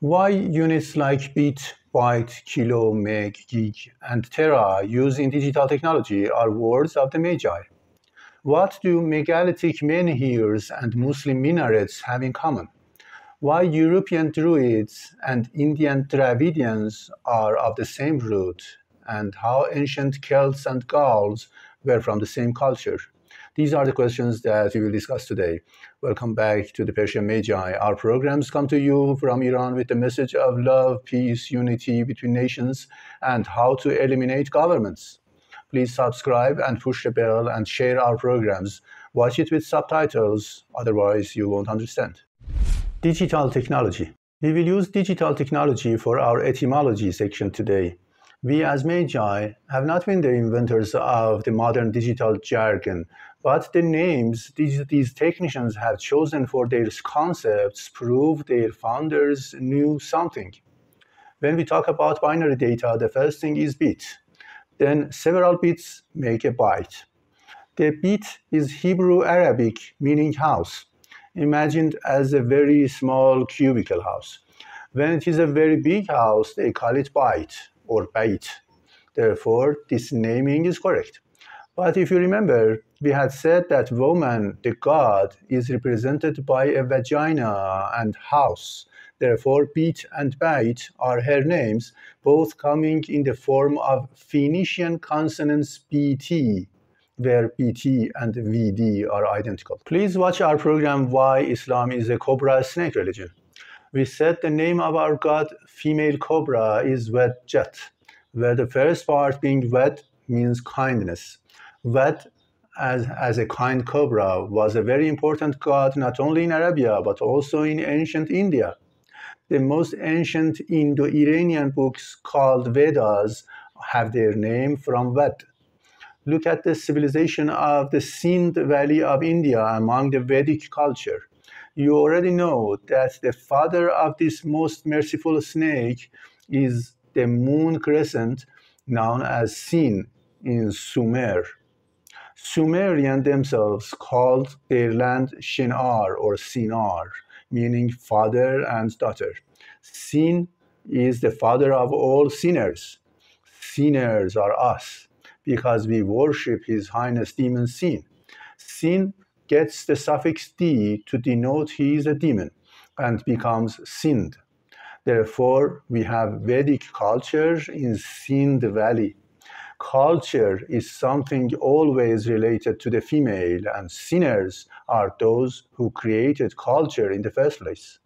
Why units like bit, byte, kilo, meg, gig, and tera used in digital technology are words of the Magi? What do megalithic menhirs and Muslim minarets have in common? Why European Druids and Indian Dravidians are of the same root, and how ancient Celts and Gauls were from the same culture? These are the questions that we will discuss today. Welcome back to the Persian Magi. Our programs come to you from Iran with the message of love, peace, unity between nations, and how to eliminate governments. Please subscribe and push the bell and share our programs. Watch it with subtitles, otherwise, you won't understand. Digital technology. We will use digital technology for our etymology section today. We as Magi have not been the inventors of the modern digital jargon, but the names these, these technicians have chosen for their concepts prove their founders knew something. When we talk about binary data, the first thing is bit. Then several bits make a byte. The bit is Hebrew Arabic meaning house, imagined as a very small cubicle house. When it is a very big house, they call it byte or byte. Therefore, this naming is correct. But if you remember, we had said that woman, the god, is represented by a vagina and house. Therefore, Beat and Bait are her names, both coming in the form of Phoenician consonants BT, where BT and VD are identical. Please watch our program Why Islam is a Cobra Snake Religion. We said the name of our god, female cobra, is Wedjet, where the first part being Wed means kindness Wed, as, as a kind cobra, was a very important god not only in Arabia but also in ancient India. The most ancient Indo Iranian books called Vedas have their name from Ved. Look at the civilization of the Sindh Valley of India among the Vedic culture. You already know that the father of this most merciful snake is the moon crescent known as Sin in Sumer. Sumerian themselves called their land Shinar or Sinar, meaning father and daughter. Sin is the father of all sinners. Sinners are us because we worship His Highness Demon Sin. Sin gets the suffix d to denote he is a demon and becomes Sind. Therefore, we have Vedic culture in Sind Valley culture is something always related to the female, and sinners are those who created culture in the first place.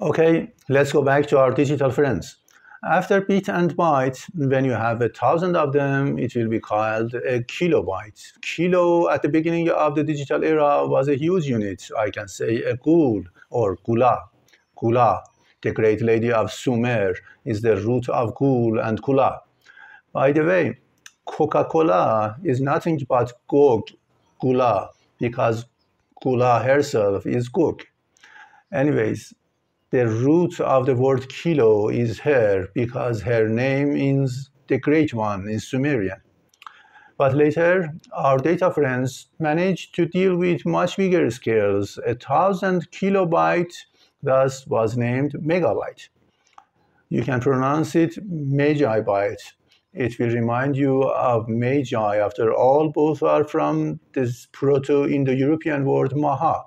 Okay, let's go back to our digital friends. After bit and byte, when you have a thousand of them, it will be called a kilobyte. Kilo at the beginning of the digital era was a huge unit. I can say a gul or gula. Gula, the great lady of Sumer, is the root of gul and kula. By the way, Coca-Cola is nothing but Gog, Gula, because Gula herself is Gog. Anyways, the root of the word kilo is her because her name means the great one in Sumerian. But later, our data friends managed to deal with much bigger scales. A thousand kilobyte thus was named megabyte. You can pronounce it megabyte it will remind you of Magi. After all, both are from this Proto Indo European word Maha.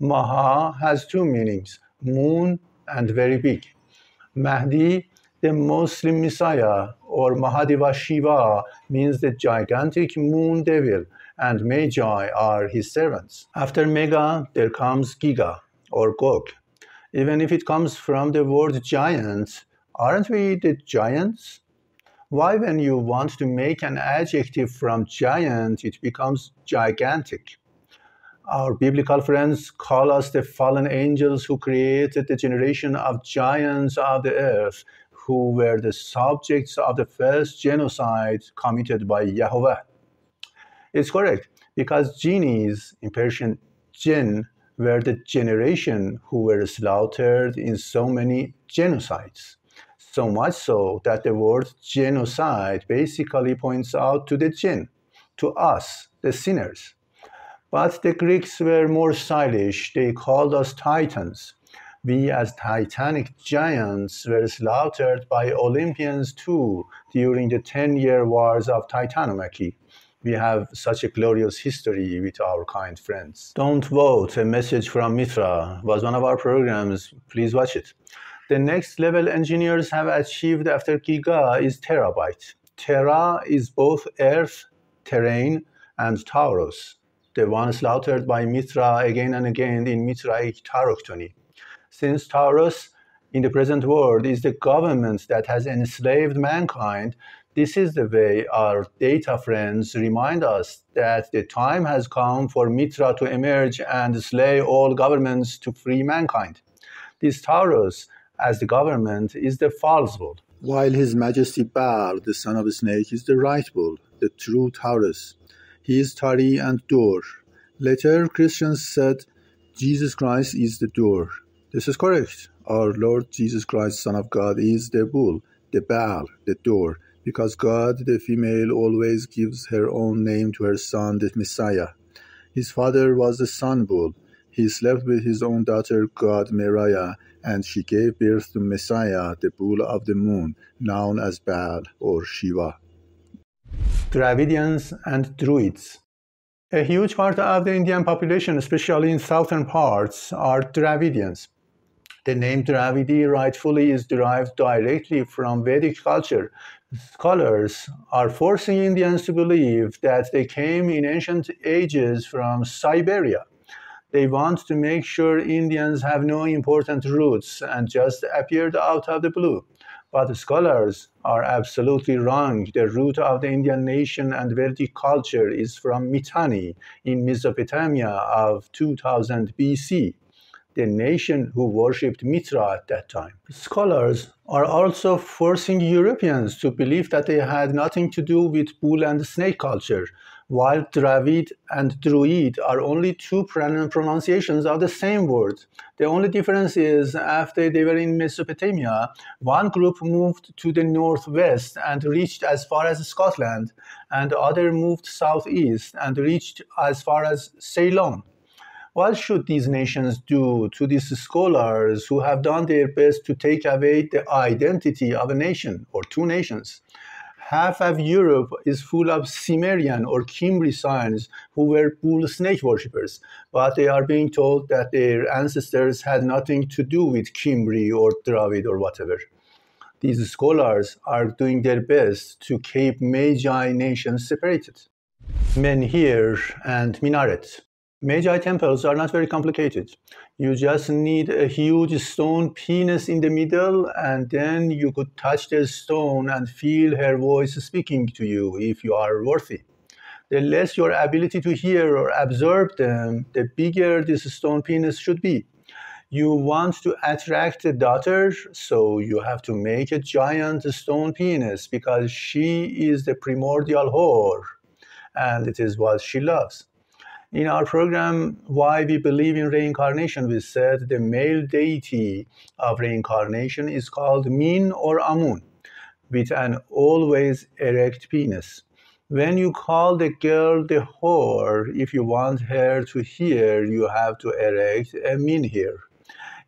Maha has two meanings moon and very big. Mahdi, the Muslim Messiah, or Mahadeva Shiva, means the gigantic moon devil, and Magi are his servants. After Mega, there comes Giga, or Gog. Even if it comes from the word giant, aren't we the giants? Why, when you want to make an adjective from giant, it becomes gigantic? Our biblical friends call us the fallen angels who created the generation of giants of the earth, who were the subjects of the first genocide committed by Yahweh. It's correct, because genies, in Persian, jinn, were the generation who were slaughtered in so many genocides. So much so that the word genocide basically points out to the jinn, to us, the sinners. But the Greeks were more stylish. They called us titans. We, as titanic giants, were slaughtered by Olympians too during the 10 year wars of Titanomachy. We have such a glorious history with our kind friends. Don't vote, a message from Mitra was one of our programs. Please watch it. The next level engineers have achieved after Giga is terabyte. Tera is both Earth, terrain, and Taurus, the one slaughtered by Mitra again and again in Mitraic Tauroctony. Since Taurus in the present world is the government that has enslaved mankind, this is the way our data friends remind us that the time has come for Mitra to emerge and slay all governments to free mankind. This Taurus, as the government, is the false bull, while His Majesty Baal, the son of a snake, is the right bull, the true Taurus. He is Tari and door. Later, Christians said Jesus Christ is the door. This is correct. Our Lord Jesus Christ, Son of God, is the bull, the Baal, the door, because God, the female, always gives her own name to her son, the Messiah. His father was the sun bull. He slept with his own daughter, God Meriah, and she gave birth to Messiah, the bull of the moon, known as Baal or Shiva. Dravidians and Druids. A huge part of the Indian population, especially in southern parts, are Dravidians. The name Dravidi rightfully is derived directly from Vedic culture. Scholars are forcing Indians to believe that they came in ancient ages from Siberia. They want to make sure Indians have no important roots and just appeared out of the blue. But scholars are absolutely wrong. The root of the Indian nation and Vedic culture is from Mitanni in Mesopotamia of 2000 BC the nation who worshipped Mitra at that time. Scholars are also forcing Europeans to believe that they had nothing to do with bull and snake culture, while Dravid and Druid are only two pronunciations of the same word. The only difference is after they were in Mesopotamia, one group moved to the northwest and reached as far as Scotland, and the other moved southeast and reached as far as Ceylon. What should these nations do to these scholars who have done their best to take away the identity of a nation or two nations? Half of Europe is full of Cimmerian or Cimbrians who were bull snake worshippers, but they are being told that their ancestors had nothing to do with Cimbri or Dravid or whatever. These scholars are doing their best to keep Magi nations separated. Menhir and Minaret. Magi temples are not very complicated. You just need a huge stone penis in the middle, and then you could touch the stone and feel her voice speaking to you if you are worthy. The less your ability to hear or absorb them, the bigger this stone penis should be. You want to attract the daughter, so you have to make a giant stone penis because she is the primordial whore, and it is what she loves. In our program, Why We Believe in Reincarnation, we said the male deity of reincarnation is called Min or Amun, with an always erect penis. When you call the girl the whore, if you want her to hear, you have to erect a Min here.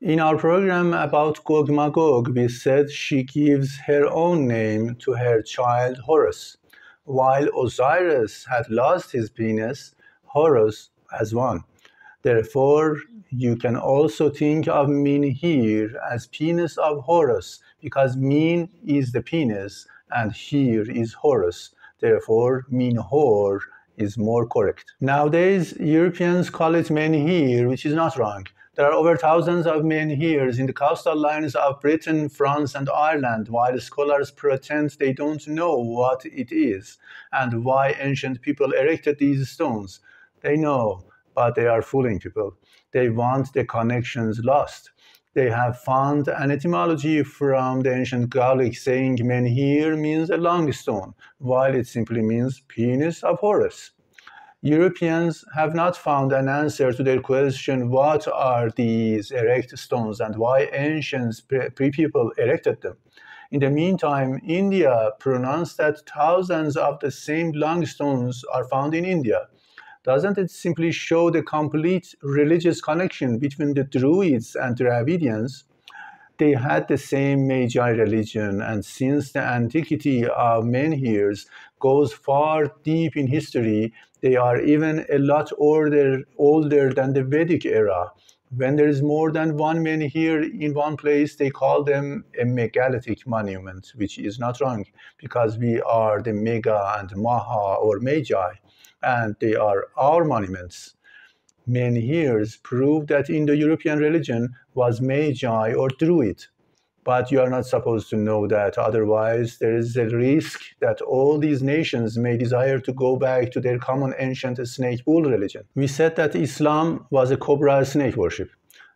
In our program about Gog Magog, we said she gives her own name to her child Horus. While Osiris had lost his penis, Horus as one. Therefore, you can also think of Minhir as penis of Horus, because Min is the penis and Hir is Horus. Therefore, Minhor is more correct. Nowadays, Europeans call it menhir, which is not wrong. There are over thousands of menhirs in the coastal lines of Britain, France, and Ireland, while scholars pretend they don't know what it is and why ancient people erected these stones. They know, but they are fooling people. They want the connections lost. They have found an etymology from the ancient Gaelic saying menhir means a long stone, while it simply means penis of Horus. Europeans have not found an answer to their question what are these erect stones and why ancient pre people erected them. In the meantime, India pronounced that thousands of the same long stones are found in India doesn't it simply show the complete religious connection between the Druids and Dravidians? They had the same Magi religion, and since the antiquity of menhirs goes far deep in history, they are even a lot older, older than the Vedic era. When there is more than one menhir in one place, they call them a megalithic monument, which is not wrong because we are the mega and maha or magi and they are our monuments. Menhirs prove that Indo-European religion was Magi or Druid, but you are not supposed to know that. Otherwise, there is a risk that all these nations may desire to go back to their common ancient snake bull religion. We said that Islam was a cobra snake worship.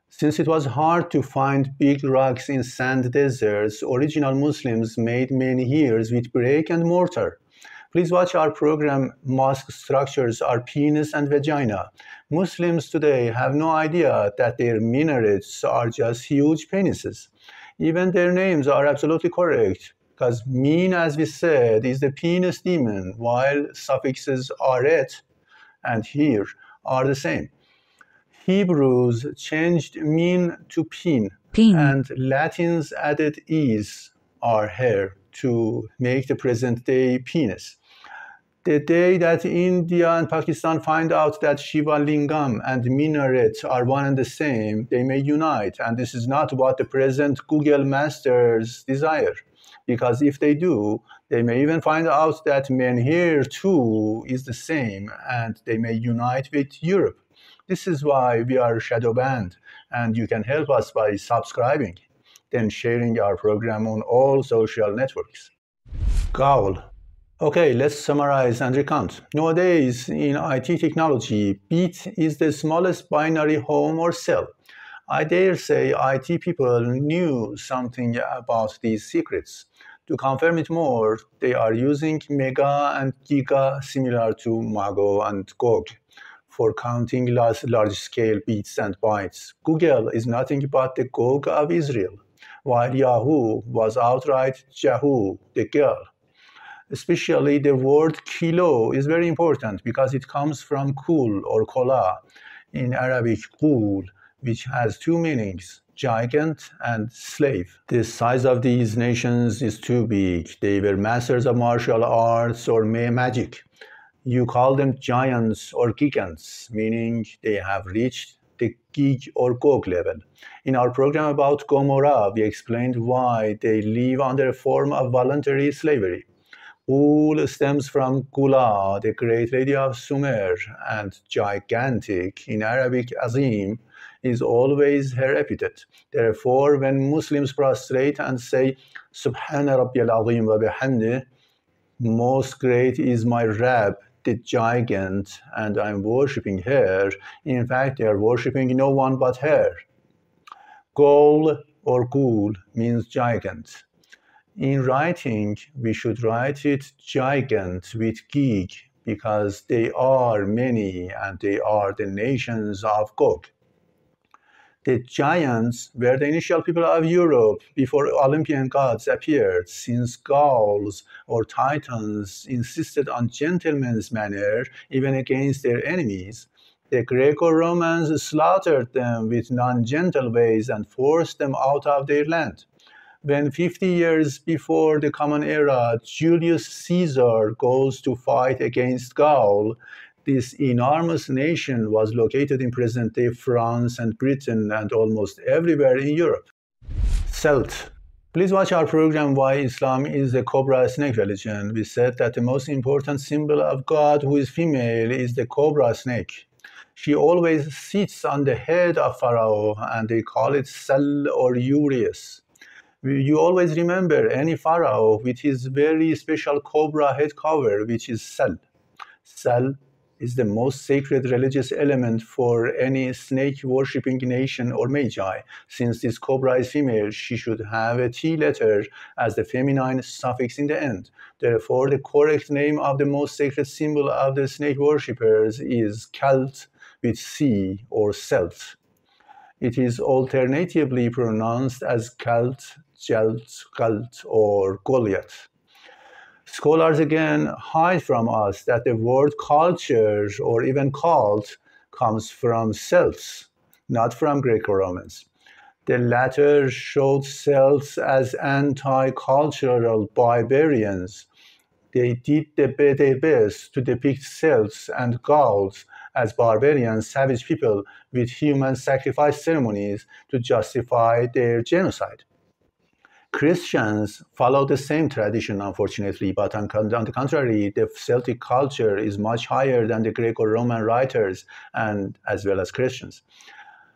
Since it was hard to find big rocks in sand deserts, original Muslims made menhirs with brick and mortar. Please watch our program Mosque Structures Are Penis and Vagina. Muslims today have no idea that their minarets are just huge penises. Even their names are absolutely correct because mean, as we said, is the penis demon, while suffixes aret and here are the same. Hebrews changed mean to pin, Pin. and Latins added is or hair to make the present day penis the day that India and Pakistan find out that Shiva Lingam and minaret are one and the same, they may unite. And this is not what the present Google masters desire. Because if they do, they may even find out that menhir too is the same and they may unite with Europe. This is why we are shadow banned, and you can help us by subscribing, then sharing our program on all social networks. Gaul Okay, let's summarize and recount. Nowadays, in IT technology, bit is the smallest binary home or cell. I dare say IT people knew something about these secrets. To confirm it more, they are using mega and giga similar to Mago and Gog for counting large, large scale bits and bytes. Google is nothing but the Gog of Israel, while Yahoo was outright Yahoo, the girl especially the word kilo is very important because it comes from kul or kola in Arabic kul, which has two meanings giant and slave. The size of these nations is too big. They were masters of martial arts or magic. You call them giants or gigants, meaning they have reached the gig or gog level. In our program about Gomorrah, we explained why they live under a form of voluntary slavery. Ul stems from Gula, the great lady of Sumer, and gigantic in Arabic Azim is always her epithet. Therefore, when Muslims prostrate and say Subhana Azim wa bihamdi, most great is my Rab, the giant, and I'm worshipping her. In fact, they are worshipping no one but her. Gol or Gul means giant. In writing, we should write it gigant with gig because they are many and they are the nations of Gog. The giants were the initial people of Europe before Olympian gods appeared, since Gauls or Titans insisted on gentleman's manner even against their enemies. The Greco Romans slaughtered them with non gentle ways and forced them out of their land when 50 years before the Common Era, Julius Caesar goes to fight against Gaul, this enormous nation was located in present day France and Britain and almost everywhere in Europe. Celt. Please watch our program Why Islam is a Cobra Snake Religion. We said that the most important symbol of God who is female is the cobra snake. She always sits on the head of Pharaoh and they call it Sel or Uraeus you always remember any pharaoh with his very special cobra head cover, which is Sel. Sel is the most sacred religious element for any snake worshipping nation or magi. Since this cobra is female, she should have a T letter as the feminine suffix in the end. Therefore, the correct name of the most sacred symbol of the snake worshippers is Celt with C or Celt. It is alternatively pronounced as Celt, Jelt, Galt, or Goliath. Scholars again hide from us that the word culture or even cult comes from Celts, not from Greco Romans. The latter showed Celts as anti cultural barbarians. They did their best to depict Celts and Gauls as barbarian, savage people with human sacrifice ceremonies to justify their genocide. Christians follow the same tradition, unfortunately, but on, on, the contrary, the Celtic culture is much higher than the Greco-Roman writers and as well as Christians.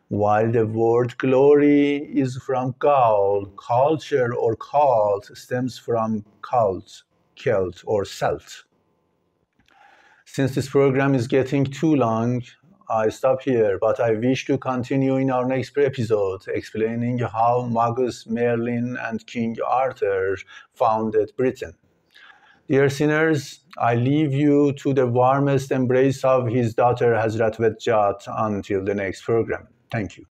While the word glory is from Gaul, culture or cult stems from cult, Celt or Celt. Since this program is getting too long, I stop here, but I wish to continue in our next episode explaining how Magus, Merlin, and King Arthur founded Britain. Dear sinners, I leave you to the warmest embrace of his daughter Hazrat Vedjat until the next program. Thank you.